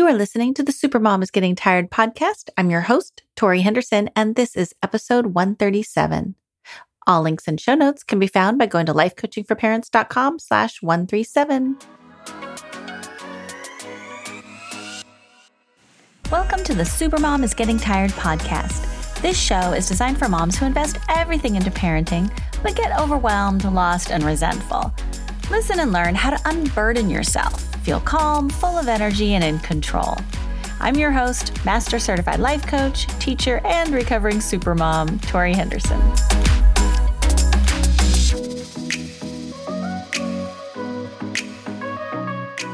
You are listening to the Supermom is Getting Tired podcast. I'm your host, Tori Henderson, and this is episode 137. All links and show notes can be found by going to lifecoachingforparents.com slash 137. Welcome to the Supermom is Getting Tired podcast. This show is designed for moms who invest everything into parenting, but get overwhelmed, lost, and resentful. Listen and learn how to unburden yourself feel calm, full of energy, and in control. I'm your host, Master Certified Life Coach, teacher, and recovering supermom, Tori Henderson.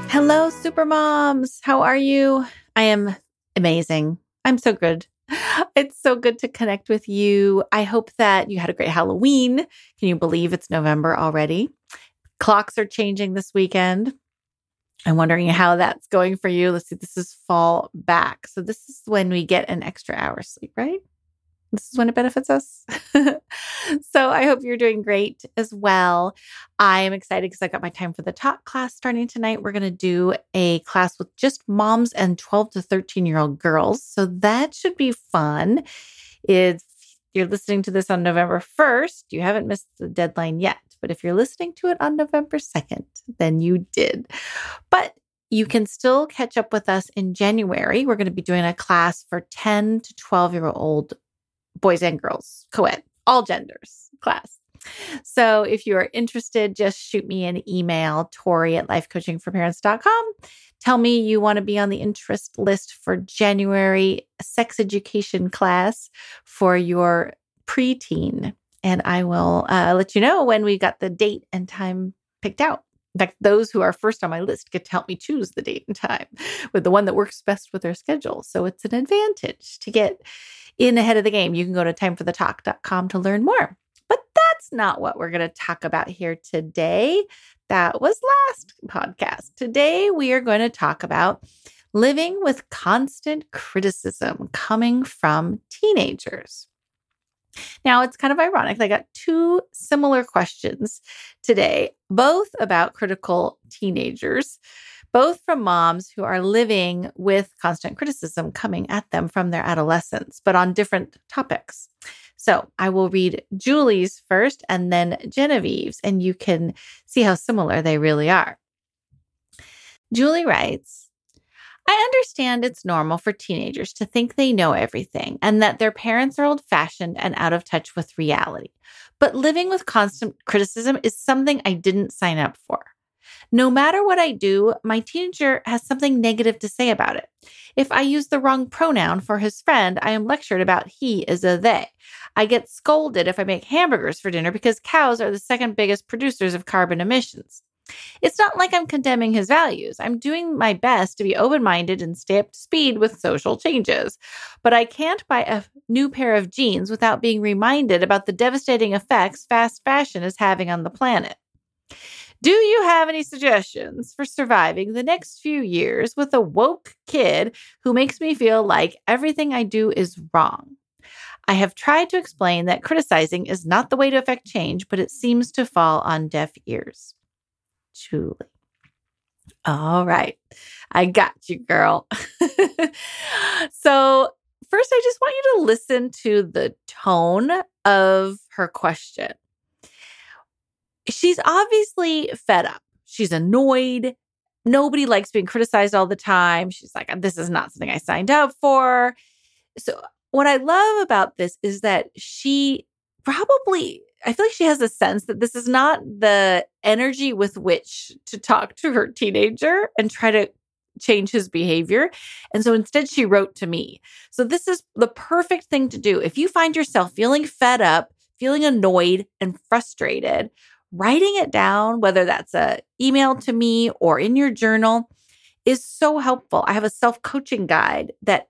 Hello, supermoms. How are you? I am amazing. I'm so good. It's so good to connect with you. I hope that you had a great Halloween. Can you believe it's November already? Clocks are changing this weekend. I'm wondering how that's going for you. Let's see, this is fall back. So, this is when we get an extra hour sleep, right? This is when it benefits us. so, I hope you're doing great as well. I am excited because I got my time for the talk class starting tonight. We're going to do a class with just moms and 12 to 13 year old girls. So, that should be fun. If you're listening to this on November 1st, you haven't missed the deadline yet. But if you're listening to it on November 2nd, then you did. But you can still catch up with us in January. We're going to be doing a class for 10 to 12 year old boys and girls, co ed, all genders class. So if you are interested, just shoot me an email, Tori at lifecoachingforparents.com. Tell me you want to be on the interest list for January sex education class for your preteen and I will uh, let you know when we got the date and time picked out. In fact, those who are first on my list get to help me choose the date and time with the one that works best with their schedule. So it's an advantage to get in ahead of the game. You can go to timeforthetalk.com to learn more. But that's not what we're going to talk about here today. That was last podcast. Today, we are going to talk about living with constant criticism coming from teenagers. Now, it's kind of ironic. I got two similar questions today, both about critical teenagers, both from moms who are living with constant criticism coming at them from their adolescence, but on different topics. So I will read Julie's first and then Genevieve's, and you can see how similar they really are. Julie writes, I understand it's normal for teenagers to think they know everything and that their parents are old fashioned and out of touch with reality. But living with constant criticism is something I didn't sign up for. No matter what I do, my teenager has something negative to say about it. If I use the wrong pronoun for his friend, I am lectured about he is a they. I get scolded if I make hamburgers for dinner because cows are the second biggest producers of carbon emissions. It's not like I'm condemning his values. I'm doing my best to be open minded and stay up to speed with social changes. But I can't buy a new pair of jeans without being reminded about the devastating effects fast fashion is having on the planet. Do you have any suggestions for surviving the next few years with a woke kid who makes me feel like everything I do is wrong? I have tried to explain that criticizing is not the way to affect change, but it seems to fall on deaf ears. Julie. All right. I got you, girl. so, first, I just want you to listen to the tone of her question. She's obviously fed up. She's annoyed. Nobody likes being criticized all the time. She's like, this is not something I signed up for. So, what I love about this is that she probably I feel like she has a sense that this is not the energy with which to talk to her teenager and try to change his behavior. And so instead, she wrote to me. So this is the perfect thing to do. If you find yourself feeling fed up, feeling annoyed and frustrated, writing it down, whether that's a email to me or in your journal, is so helpful. I have a self coaching guide that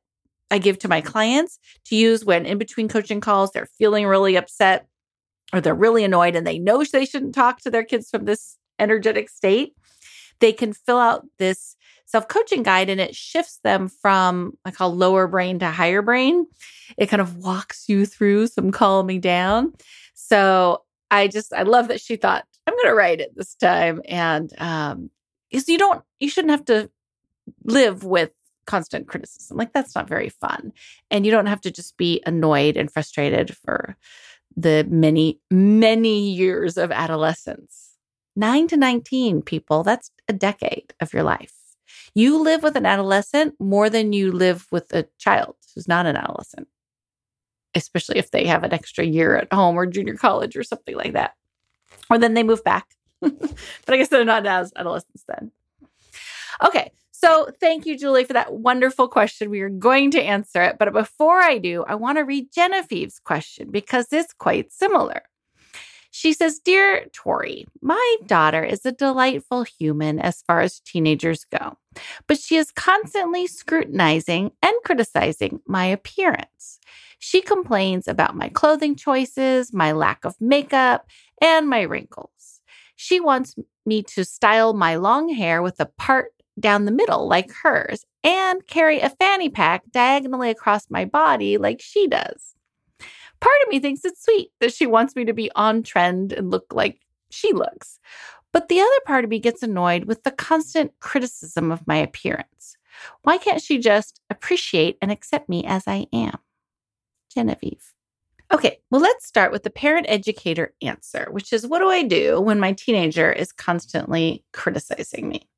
I give to my clients to use when in between coaching calls, they're feeling really upset or they're really annoyed and they know they shouldn't talk to their kids from this energetic state, they can fill out this self coaching guide and it shifts them from I call lower brain to higher brain. It kind of walks you through some calming down. So I just, I love that she thought, I'm going to write it this time. And, um, because you don't, you shouldn't have to live with constant criticism. Like that's not very fun. And you don't have to just be annoyed and frustrated for the many, many years of adolescence. Nine to 19 people, that's a decade of your life. You live with an adolescent more than you live with a child who's not an adolescent, especially if they have an extra year at home or junior college or something like that. Or then they move back. but I guess they're not as adolescents then. Okay, so thank you, Julie, for that wonderful question. We are going to answer it. But before I do, I want to read Genevieve's question because it's quite similar. She says, Dear Tori, my daughter is a delightful human as far as teenagers go, but she is constantly scrutinizing and criticizing my appearance. She complains about my clothing choices, my lack of makeup, and my wrinkles. She wants me to style my long hair with a part down the middle like hers and carry a fanny pack diagonally across my body like she does. Part of me thinks it's sweet that she wants me to be on trend and look like she looks. But the other part of me gets annoyed with the constant criticism of my appearance. Why can't she just appreciate and accept me as I am? Genevieve. Okay, well, let's start with the parent educator answer, which is what do I do when my teenager is constantly criticizing me?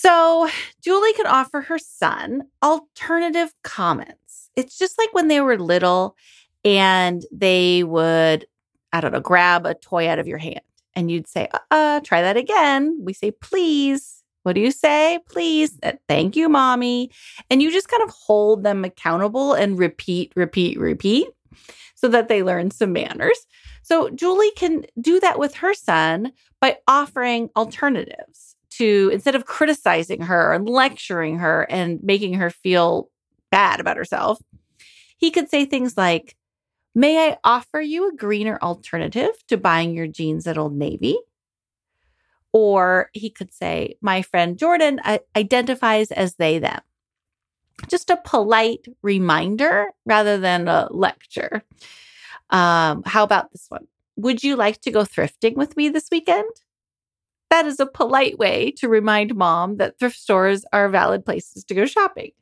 So, Julie can offer her son alternative comments. It's just like when they were little and they would, I don't know, grab a toy out of your hand and you'd say, uh, uh try that again. We say, please. What do you say? Please. Uh, thank you, mommy. And you just kind of hold them accountable and repeat, repeat, repeat so that they learn some manners. So Julie can do that with her son by offering alternatives to instead of criticizing her and lecturing her and making her feel bad about herself, he could say things like, May I offer you a greener alternative to buying your jeans at Old Navy? Or he could say, My friend Jordan identifies as they, them. Just a polite reminder rather than a lecture. Um, how about this one? Would you like to go thrifting with me this weekend? That is a polite way to remind mom that thrift stores are valid places to go shopping.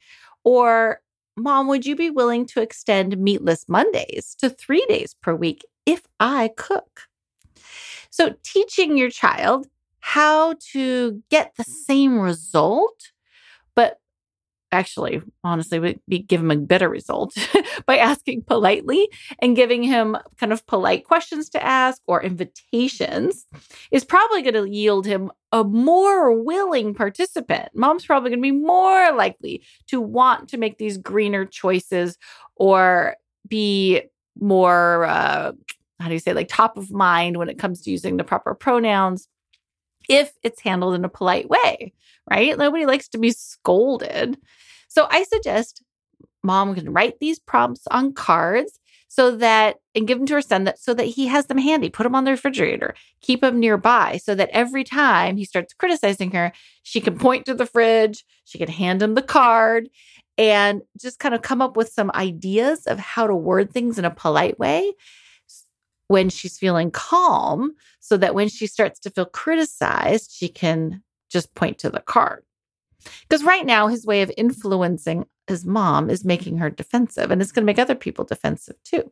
Or, Mom, would you be willing to extend meatless Mondays to three days per week if I cook? So, teaching your child how to get the same result, actually, honestly, would be give him a better result by asking politely and giving him kind of polite questions to ask or invitations is probably going to yield him a more willing participant. Mom's probably going to be more likely to want to make these greener choices or be more, uh, how do you say, like top of mind when it comes to using the proper pronouns if it's handled in a polite way, right? Nobody likes to be scolded. So I suggest mom can write these prompts on cards so that and give them to her son that so that he has them handy. Put them on the refrigerator. Keep them nearby so that every time he starts criticizing her she can point to the fridge she can hand him the card and just kind of come up with some ideas of how to word things in a polite way when she's feeling calm so that when she starts to feel criticized she can just point to the card because right now, his way of influencing his mom is making her defensive, and it's going to make other people defensive too.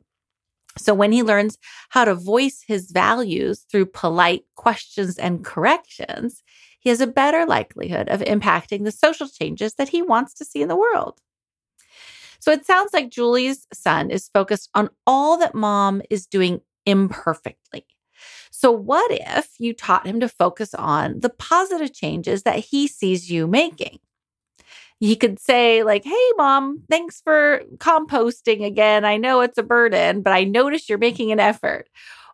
So, when he learns how to voice his values through polite questions and corrections, he has a better likelihood of impacting the social changes that he wants to see in the world. So, it sounds like Julie's son is focused on all that mom is doing imperfectly. So, what if you taught him to focus on the positive changes that he sees you making? He could say, like, hey, mom, thanks for composting again. I know it's a burden, but I notice you're making an effort.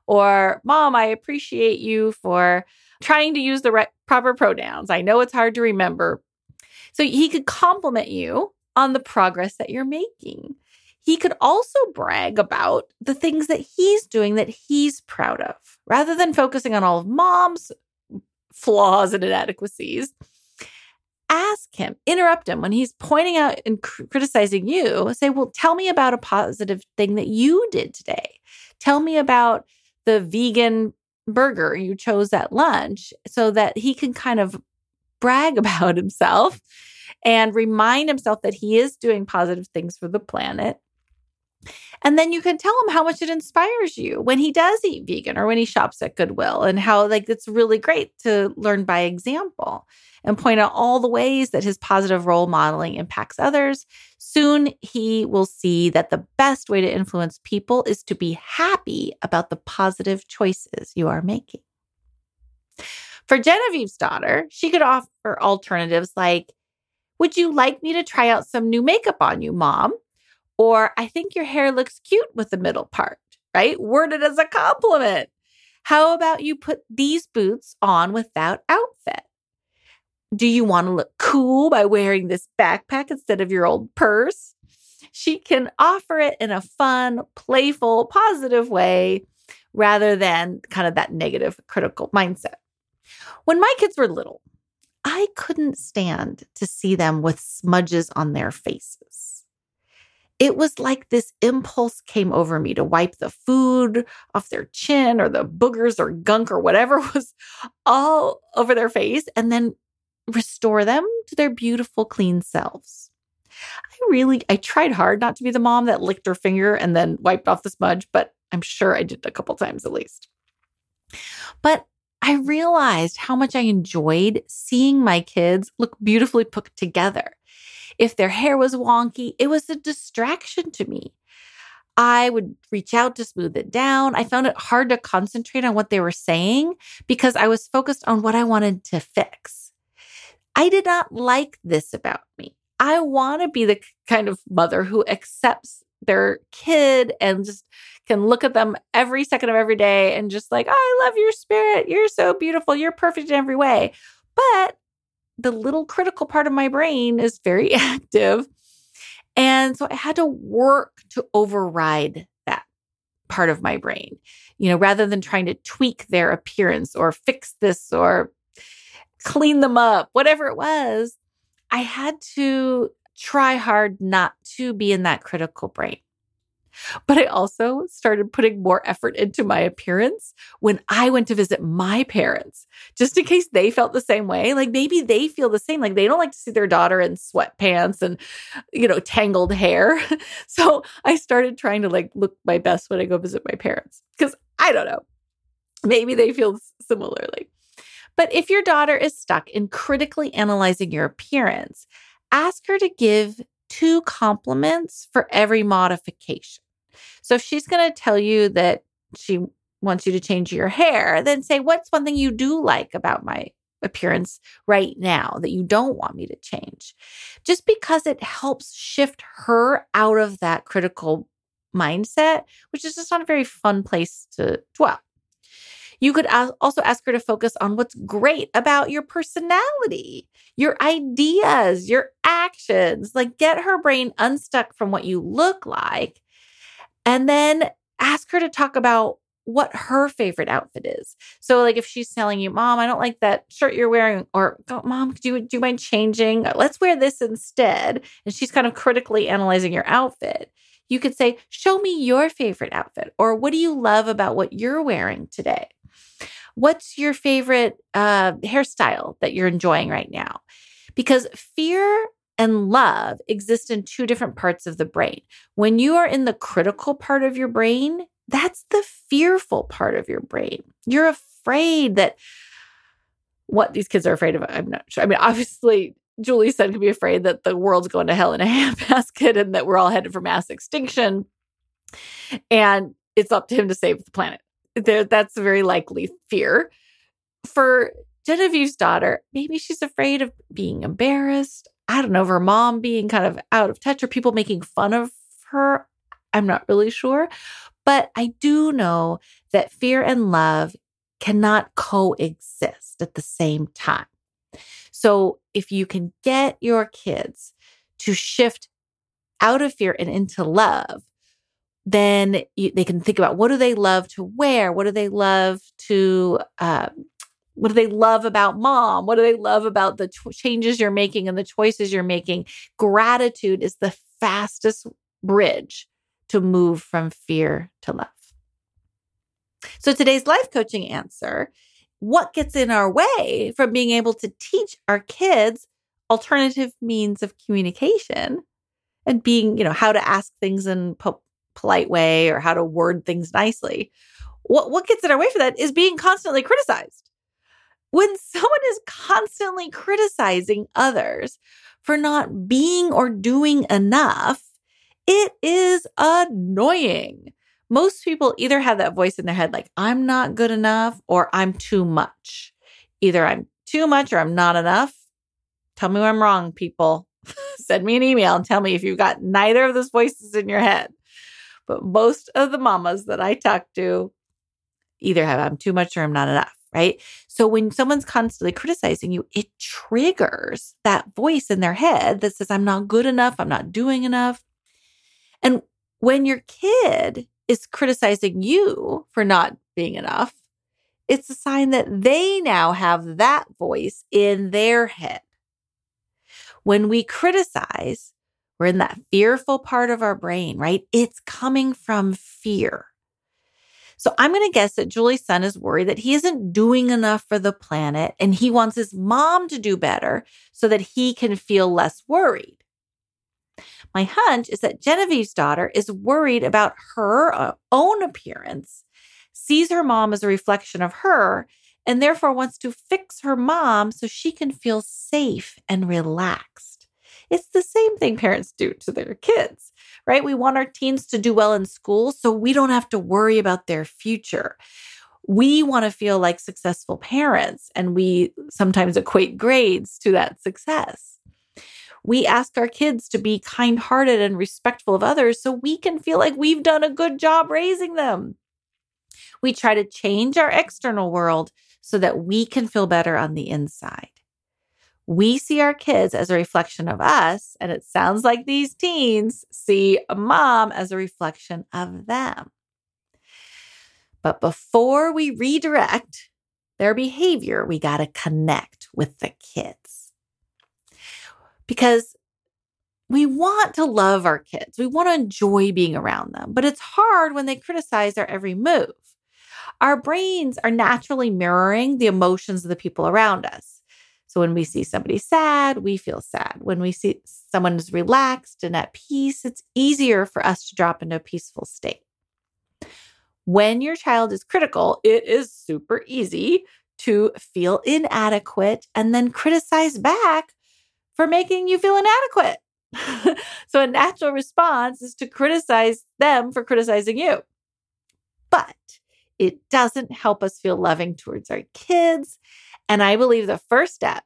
Or, mom, I appreciate you for trying to use the right, proper pronouns. I know it's hard to remember. So he could compliment you on the progress that you're making he could also brag about the things that he's doing that he's proud of rather than focusing on all of mom's flaws and inadequacies. Ask him, interrupt him when he's pointing out and cr- criticizing you. Say, Well, tell me about a positive thing that you did today. Tell me about the vegan burger you chose at lunch so that he can kind of brag about himself and remind himself that he is doing positive things for the planet. And then you can tell him how much it inspires you when he does eat vegan or when he shops at Goodwill and how like it's really great to learn by example and point out all the ways that his positive role modeling impacts others. Soon he will see that the best way to influence people is to be happy about the positive choices you are making. For Genevieve's daughter, she could offer alternatives like, Would you like me to try out some new makeup on you, mom? Or I think your hair looks cute with the middle part, right? Worded as a compliment. How about you put these boots on without outfit? Do you want to look cool by wearing this backpack instead of your old purse? She can offer it in a fun, playful, positive way rather than kind of that negative, critical mindset. When my kids were little, I couldn't stand to see them with smudges on their faces it was like this impulse came over me to wipe the food off their chin or the boogers or gunk or whatever was all over their face and then restore them to their beautiful clean selves. I really I tried hard not to be the mom that licked her finger and then wiped off the smudge, but I'm sure I did a couple times at least. But I realized how much I enjoyed seeing my kids look beautifully put together. If their hair was wonky, it was a distraction to me. I would reach out to smooth it down. I found it hard to concentrate on what they were saying because I was focused on what I wanted to fix. I did not like this about me. I want to be the kind of mother who accepts their kid and just can look at them every second of every day and just like, oh, I love your spirit. You're so beautiful. You're perfect in every way. But the little critical part of my brain is very active. And so I had to work to override that part of my brain, you know, rather than trying to tweak their appearance or fix this or clean them up, whatever it was. I had to try hard not to be in that critical brain. But I also started putting more effort into my appearance when I went to visit my parents, just in case they felt the same way. Like maybe they feel the same. Like they don't like to see their daughter in sweatpants and, you know, tangled hair. So I started trying to like look my best when I go visit my parents because I don't know. Maybe they feel similarly. But if your daughter is stuck in critically analyzing your appearance, ask her to give two compliments for every modification. So if she's going to tell you that she wants you to change your hair, then say, What's one thing you do like about my appearance right now that you don't want me to change? Just because it helps shift her out of that critical mindset, which is just not a very fun place to dwell. You could also ask her to focus on what's great about your personality, your ideas, your actions. Like get her brain unstuck from what you look like and then ask her to talk about what her favorite outfit is. So, like if she's telling you, Mom, I don't like that shirt you're wearing, or Mom, do you, do you mind changing? Let's wear this instead. And she's kind of critically analyzing your outfit. You could say, Show me your favorite outfit, or what do you love about what you're wearing today? What's your favorite uh, hairstyle that you're enjoying right now? Because fear and love exist in two different parts of the brain. When you are in the critical part of your brain, that's the fearful part of your brain. You're afraid that what these kids are afraid of, I'm not sure. I mean, obviously, Julie's son could be afraid that the world's going to hell in a handbasket and that we're all headed for mass extinction. And it's up to him to save the planet. There, that's a very likely fear. For Genevieve's daughter, maybe she's afraid of being embarrassed. I don't know, of her mom being kind of out of touch or people making fun of her. I'm not really sure. But I do know that fear and love cannot coexist at the same time. So if you can get your kids to shift out of fear and into love, then you, they can think about what do they love to wear? What do they love to um, what do they love about mom? What do they love about the ch- changes you're making and the choices you're making? Gratitude is the fastest bridge to move from fear to love. So today's life coaching answer what gets in our way from being able to teach our kids alternative means of communication and being, you know, how to ask things in po- polite way or how to word things nicely. What what gets in our way for that is being constantly criticized. When someone is constantly criticizing others for not being or doing enough, it is annoying. Most people either have that voice in their head like I'm not good enough or I'm too much. Either I'm too much or I'm not enough. Tell me I'm wrong, people. Send me an email and tell me if you've got neither of those voices in your head. But most of the mamas that I talk to either have I'm too much or I'm not enough, right? So when someone's constantly criticizing you, it triggers that voice in their head that says, I'm not good enough, I'm not doing enough. And when your kid is criticizing you for not being enough, it's a sign that they now have that voice in their head. When we criticize, we're in that fearful part of our brain, right? It's coming from fear. So I'm going to guess that Julie's son is worried that he isn't doing enough for the planet and he wants his mom to do better so that he can feel less worried. My hunch is that Genevieve's daughter is worried about her uh, own appearance sees her mom as a reflection of her and therefore wants to fix her mom so she can feel safe and relaxed. It's the same thing parents do to their kids, right? We want our teens to do well in school so we don't have to worry about their future. We want to feel like successful parents, and we sometimes equate grades to that success. We ask our kids to be kind hearted and respectful of others so we can feel like we've done a good job raising them. We try to change our external world so that we can feel better on the inside. We see our kids as a reflection of us, and it sounds like these teens see a mom as a reflection of them. But before we redirect their behavior, we got to connect with the kids. Because we want to love our kids. We want to enjoy being around them, but it's hard when they criticize our every move. Our brains are naturally mirroring the emotions of the people around us. So when we see somebody sad, we feel sad. When we see someone is relaxed and at peace, it's easier for us to drop into a peaceful state. When your child is critical, it is super easy to feel inadequate and then criticize back for making you feel inadequate. so a natural response is to criticize them for criticizing you. But it doesn't help us feel loving towards our kids. And I believe the first step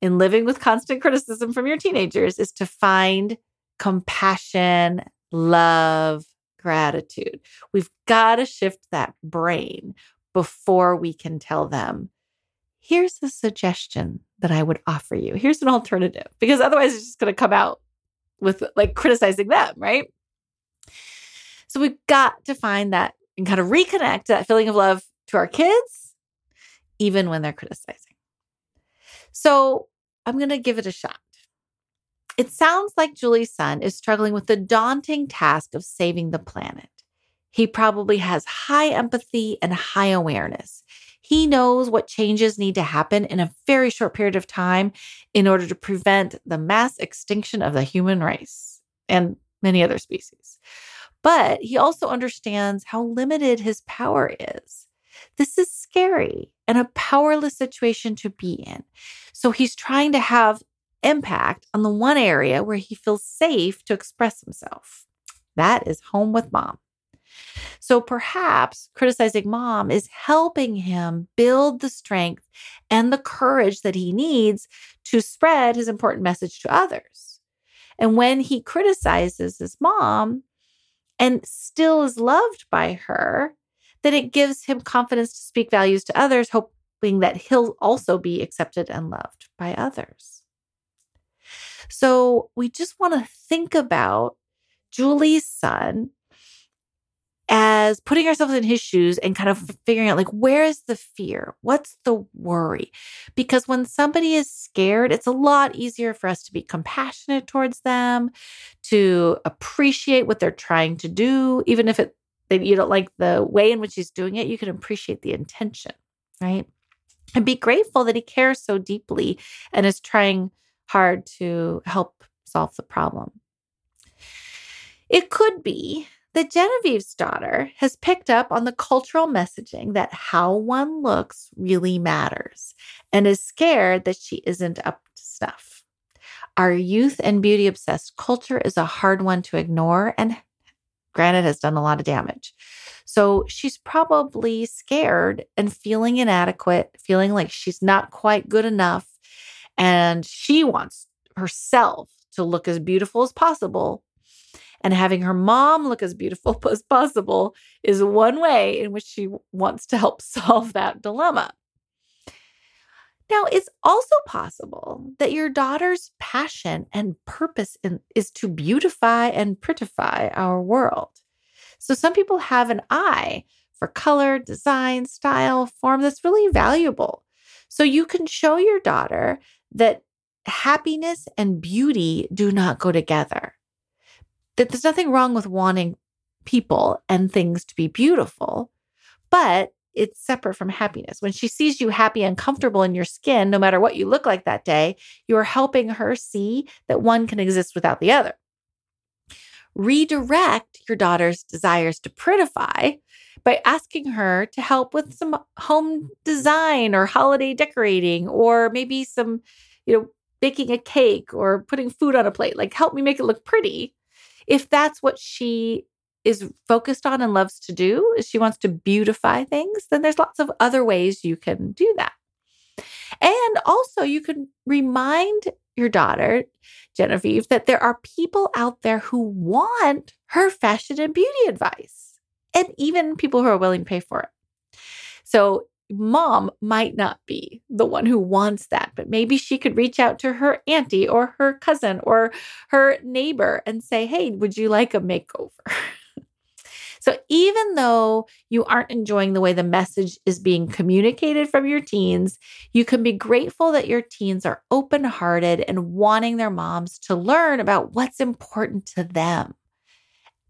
in living with constant criticism from your teenagers is to find compassion, love, gratitude. We've got to shift that brain before we can tell them, here's a suggestion that I would offer you. Here's an alternative, because otherwise it's just going to come out with like criticizing them, right? So we've got to find that and kind of reconnect that feeling of love to our kids, even when they're criticizing. So I'm going to give it a shot. It sounds like Julie's son is struggling with the daunting task of saving the planet. He probably has high empathy and high awareness. He knows what changes need to happen in a very short period of time in order to prevent the mass extinction of the human race and many other species. But he also understands how limited his power is. This is scary and a powerless situation to be in. So he's trying to have impact on the one area where he feels safe to express himself. That is home with mom. So perhaps criticizing mom is helping him build the strength and the courage that he needs to spread his important message to others. And when he criticizes his mom, and still is loved by her, then it gives him confidence to speak values to others, hoping that he'll also be accepted and loved by others. So we just want to think about Julie's son as putting ourselves in his shoes and kind of figuring out like where is the fear what's the worry because when somebody is scared it's a lot easier for us to be compassionate towards them to appreciate what they're trying to do even if it you don't like the way in which he's doing it you can appreciate the intention right and be grateful that he cares so deeply and is trying hard to help solve the problem. It could be that Genevieve's daughter has picked up on the cultural messaging that how one looks really matters and is scared that she isn't up to snuff. Our youth and beauty obsessed culture is a hard one to ignore and granted has done a lot of damage. So she's probably scared and feeling inadequate, feeling like she's not quite good enough. And she wants herself to look as beautiful as possible. And having her mom look as beautiful as possible is one way in which she wants to help solve that dilemma. Now, it's also possible that your daughter's passion and purpose in, is to beautify and prettify our world. So, some people have an eye for color, design, style, form that's really valuable. So, you can show your daughter that happiness and beauty do not go together. That there's nothing wrong with wanting people and things to be beautiful, but it's separate from happiness. When she sees you happy and comfortable in your skin, no matter what you look like that day, you are helping her see that one can exist without the other. Redirect your daughter's desires to prettify by asking her to help with some home design or holiday decorating, or maybe some, you know, baking a cake or putting food on a plate. Like, help me make it look pretty. If that's what she is focused on and loves to do, is she wants to beautify things, then there's lots of other ways you can do that. And also, you can remind your daughter, Genevieve, that there are people out there who want her fashion and beauty advice, and even people who are willing to pay for it. So, mom might not be the one who wants that, but maybe she could reach out to her auntie or her cousin or her neighbor and say, Hey, would you like a makeover? So even though you aren't enjoying the way the message is being communicated from your teens, you can be grateful that your teens are open hearted and wanting their moms to learn about what's important to them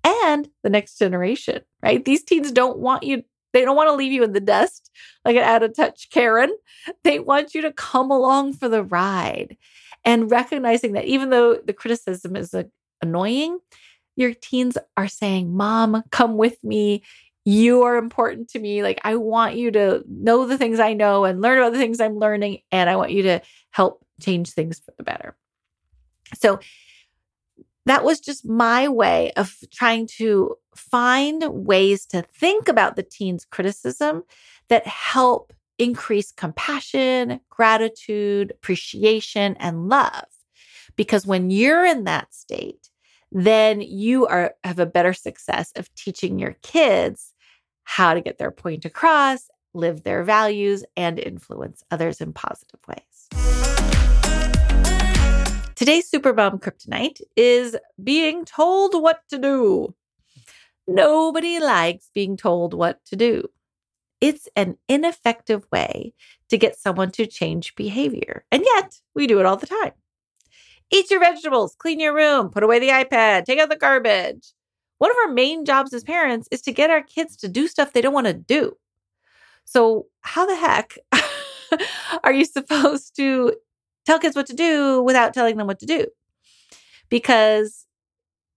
and the next generation, right? These teens don't want you they don't want to leave you in the dust like an out of touch Karen. They want you to come along for the ride and recognizing that even though the criticism is annoying, your teens are saying, Mom, come with me. You are important to me. Like, I want you to know the things I know and learn about the things I'm learning. And I want you to help change things for the better. So, that was just my way of trying to find ways to think about the teens' criticism that help increase compassion, gratitude, appreciation, and love. Because when you're in that state, then you are have a better success of teaching your kids how to get their point across, live their values, and influence others in positive ways. Today's Supermom Kryptonite is being told what to do. Nobody likes being told what to do. It's an ineffective way to get someone to change behavior. And yet, we do it all the time. Eat your vegetables, clean your room, put away the iPad, take out the garbage. One of our main jobs as parents is to get our kids to do stuff they don't want to do. So, how the heck are you supposed to tell kids what to do without telling them what to do? Because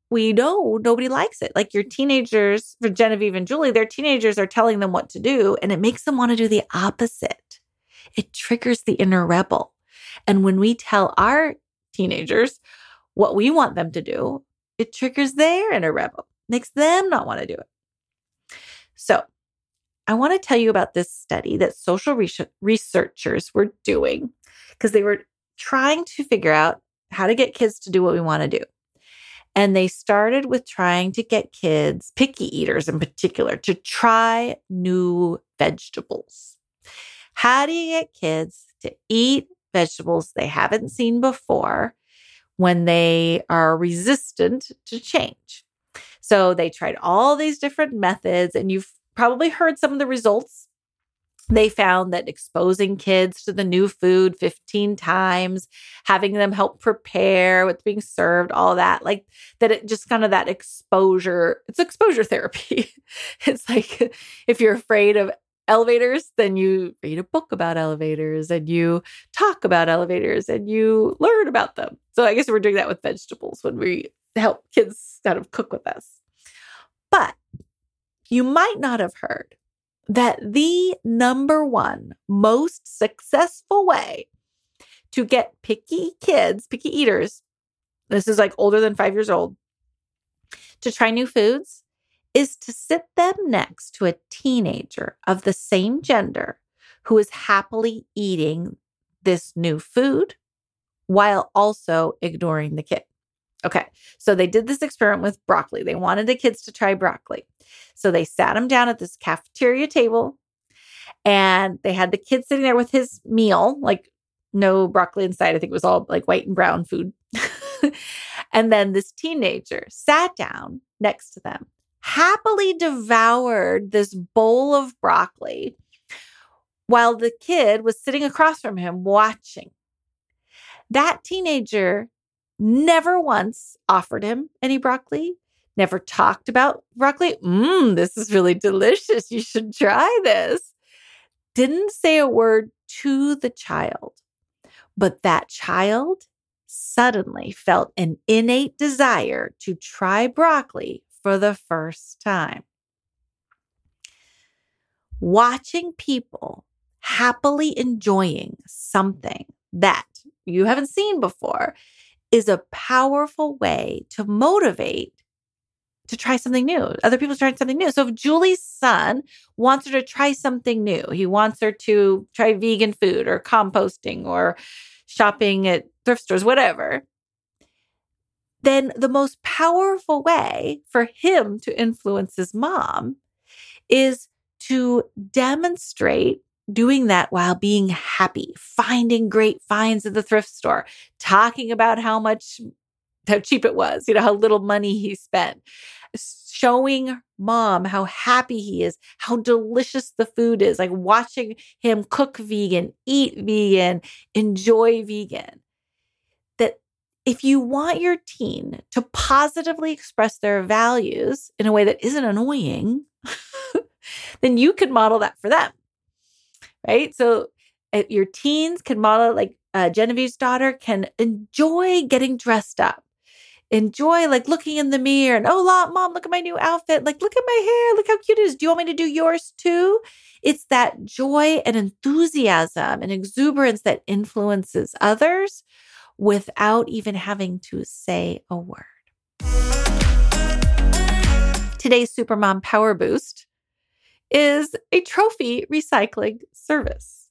we know nobody likes it. Like your teenagers, for Genevieve and Julie, their teenagers are telling them what to do, and it makes them want to do the opposite. It triggers the inner rebel. And when we tell our teenagers what we want them to do, it triggers their inner rebel, makes them not want to do it. So, I want to tell you about this study that social researchers were doing because they were trying to figure out how to get kids to do what we want to do. And they started with trying to get kids, picky eaters in particular, to try new vegetables. How do you get kids to eat vegetables they haven't seen before when they are resistant to change. So they tried all these different methods, and you've probably heard some of the results. They found that exposing kids to the new food 15 times, having them help prepare what's being served, all that, like that it just kind of that exposure, it's exposure therapy. it's like if you're afraid of elevators, then you read a book about elevators and you talk about elevators and you learn about them. So I guess we're doing that with vegetables when we help kids kind of cook with us. But you might not have heard that the number one most successful way to get picky kids, picky eaters, this is like older than five years old, to try new foods is to sit them next to a teenager of the same gender who is happily eating this new food while also ignoring the kid. Okay, so they did this experiment with broccoli. They wanted the kids to try broccoli. So they sat them down at this cafeteria table and they had the kid sitting there with his meal, like no broccoli inside. I think it was all like white and brown food. and then this teenager sat down next to them, happily devoured this bowl of broccoli while the kid was sitting across from him watching. That teenager never once offered him any broccoli, never talked about broccoli. Mmm, this is really delicious. You should try this. Didn't say a word to the child, but that child suddenly felt an innate desire to try broccoli for the first time. Watching people happily enjoying something that you haven't seen before is a powerful way to motivate to try something new. Other people trying something new. So if Julie's son wants her to try something new, he wants her to try vegan food or composting or shopping at thrift stores, whatever, then the most powerful way for him to influence his mom is to demonstrate doing that while being happy, finding great finds at the thrift store, talking about how much, how cheap it was, you know, how little money he spent, showing mom how happy he is, how delicious the food is, like watching him cook vegan, eat vegan, enjoy vegan. If you want your teen to positively express their values in a way that isn't annoying, then you can model that for them right? So uh, your teens can model like uh, Genevieve's daughter can enjoy getting dressed up. Enjoy like looking in the mirror and oh, mom, look at my new outfit. Like, look at my hair. Look how cute it is. Do you want me to do yours too? It's that joy and enthusiasm and exuberance that influences others without even having to say a word. Today's Supermom Power Boost is a trophy recycling service.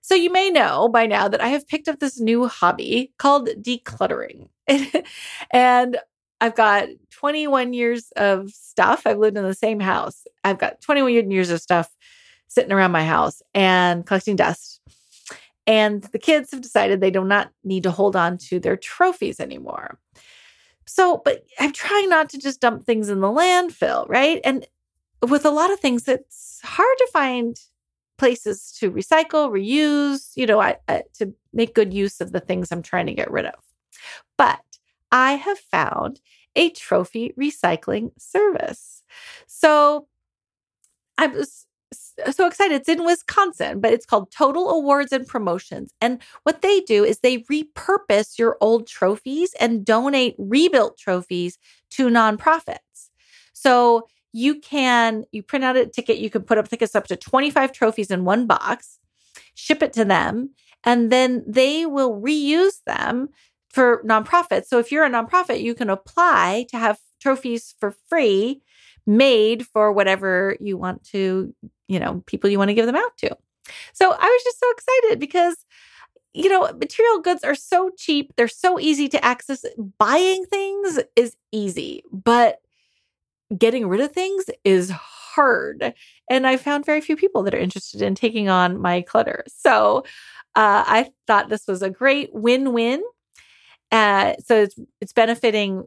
So you may know by now that I have picked up this new hobby called decluttering. and I've got 21 years of stuff. I've lived in the same house. I've got 21 years of stuff sitting around my house and collecting dust. And the kids have decided they do not need to hold on to their trophies anymore. So, but I'm trying not to just dump things in the landfill, right? And with a lot of things, it's hard to find places to recycle, reuse, you know, I, I, to make good use of the things I'm trying to get rid of. But I have found a trophy recycling service. So I'm Uh, so excited. It's in Wisconsin, but it's called Total Awards and Promotions. And what they do is they repurpose your old trophies and donate rebuilt trophies to nonprofits. So you can you print out a ticket you can put up tickets up to 25 trophies in one box ship it to them and then they will reuse them for nonprofits so if you're a nonprofit you can apply to have trophies for free made for whatever you want to you know people you want to give them out to so i was just so excited because you know material goods are so cheap they're so easy to access buying things is easy but getting rid of things is hard. And I found very few people that are interested in taking on my clutter. So uh, I thought this was a great win win. Uh, so it's, it's benefiting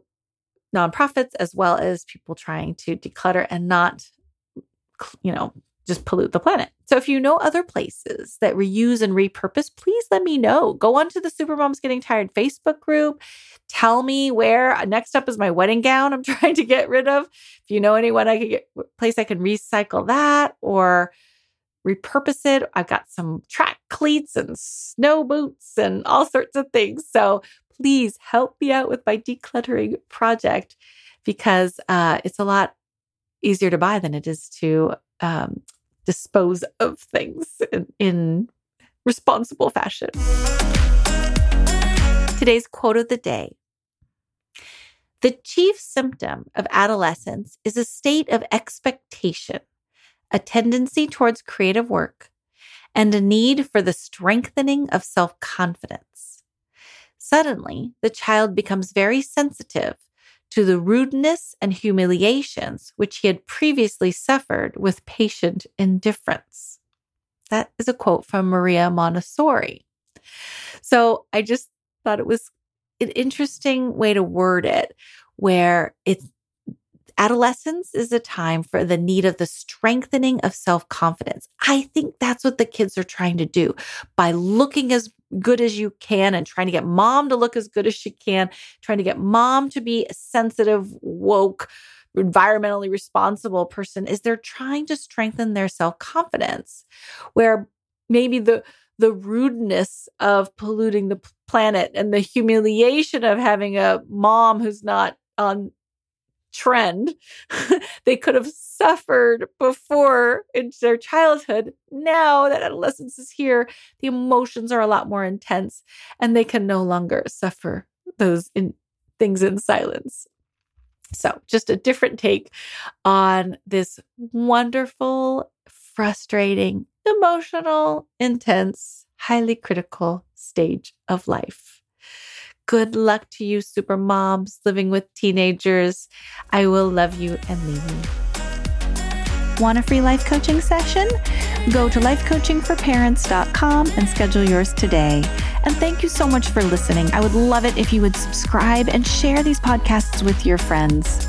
nonprofits as well as people trying to declutter and not, you know, just pollute the planet. So if you know other places that reuse and repurpose, please let me know. Go onto the Supermoms Getting Tired Facebook group. Tell me where. Next up is my wedding gown I'm trying to get rid of. If you know anyone I could get place I can recycle that or repurpose it. I've got some track cleats and snow boots and all sorts of things. So please help me out with my decluttering project because uh, it's a lot easier to buy than it is to um, dispose of things in, in responsible fashion. Today's quote of the day The chief symptom of adolescence is a state of expectation, a tendency towards creative work, and a need for the strengthening of self confidence. Suddenly, the child becomes very sensitive to the rudeness and humiliations which he had previously suffered with patient indifference. That is a quote from Maria Montessori. So I just thought it was an interesting way to word it, where it's adolescence is a time for the need of the strengthening of self confidence. I think that's what the kids are trying to do by looking as good as you can and trying to get mom to look as good as she can, trying to get mom to be a sensitive, woke, environmentally responsible person is they're trying to strengthen their self-confidence where maybe the the rudeness of polluting the planet and the humiliation of having a mom who's not on trend they could have suffered before in their childhood. Now that adolescence is here, the emotions are a lot more intense and they can no longer suffer those in, things in silence. So, just a different take on this wonderful, frustrating, emotional, intense, highly critical stage of life. Good luck to you, super moms living with teenagers. I will love you and leave you. Want a free life coaching session? Go to lifecoachingforparents.com and schedule yours today. And thank you so much for listening. I would love it if you would subscribe and share these podcasts with your friends.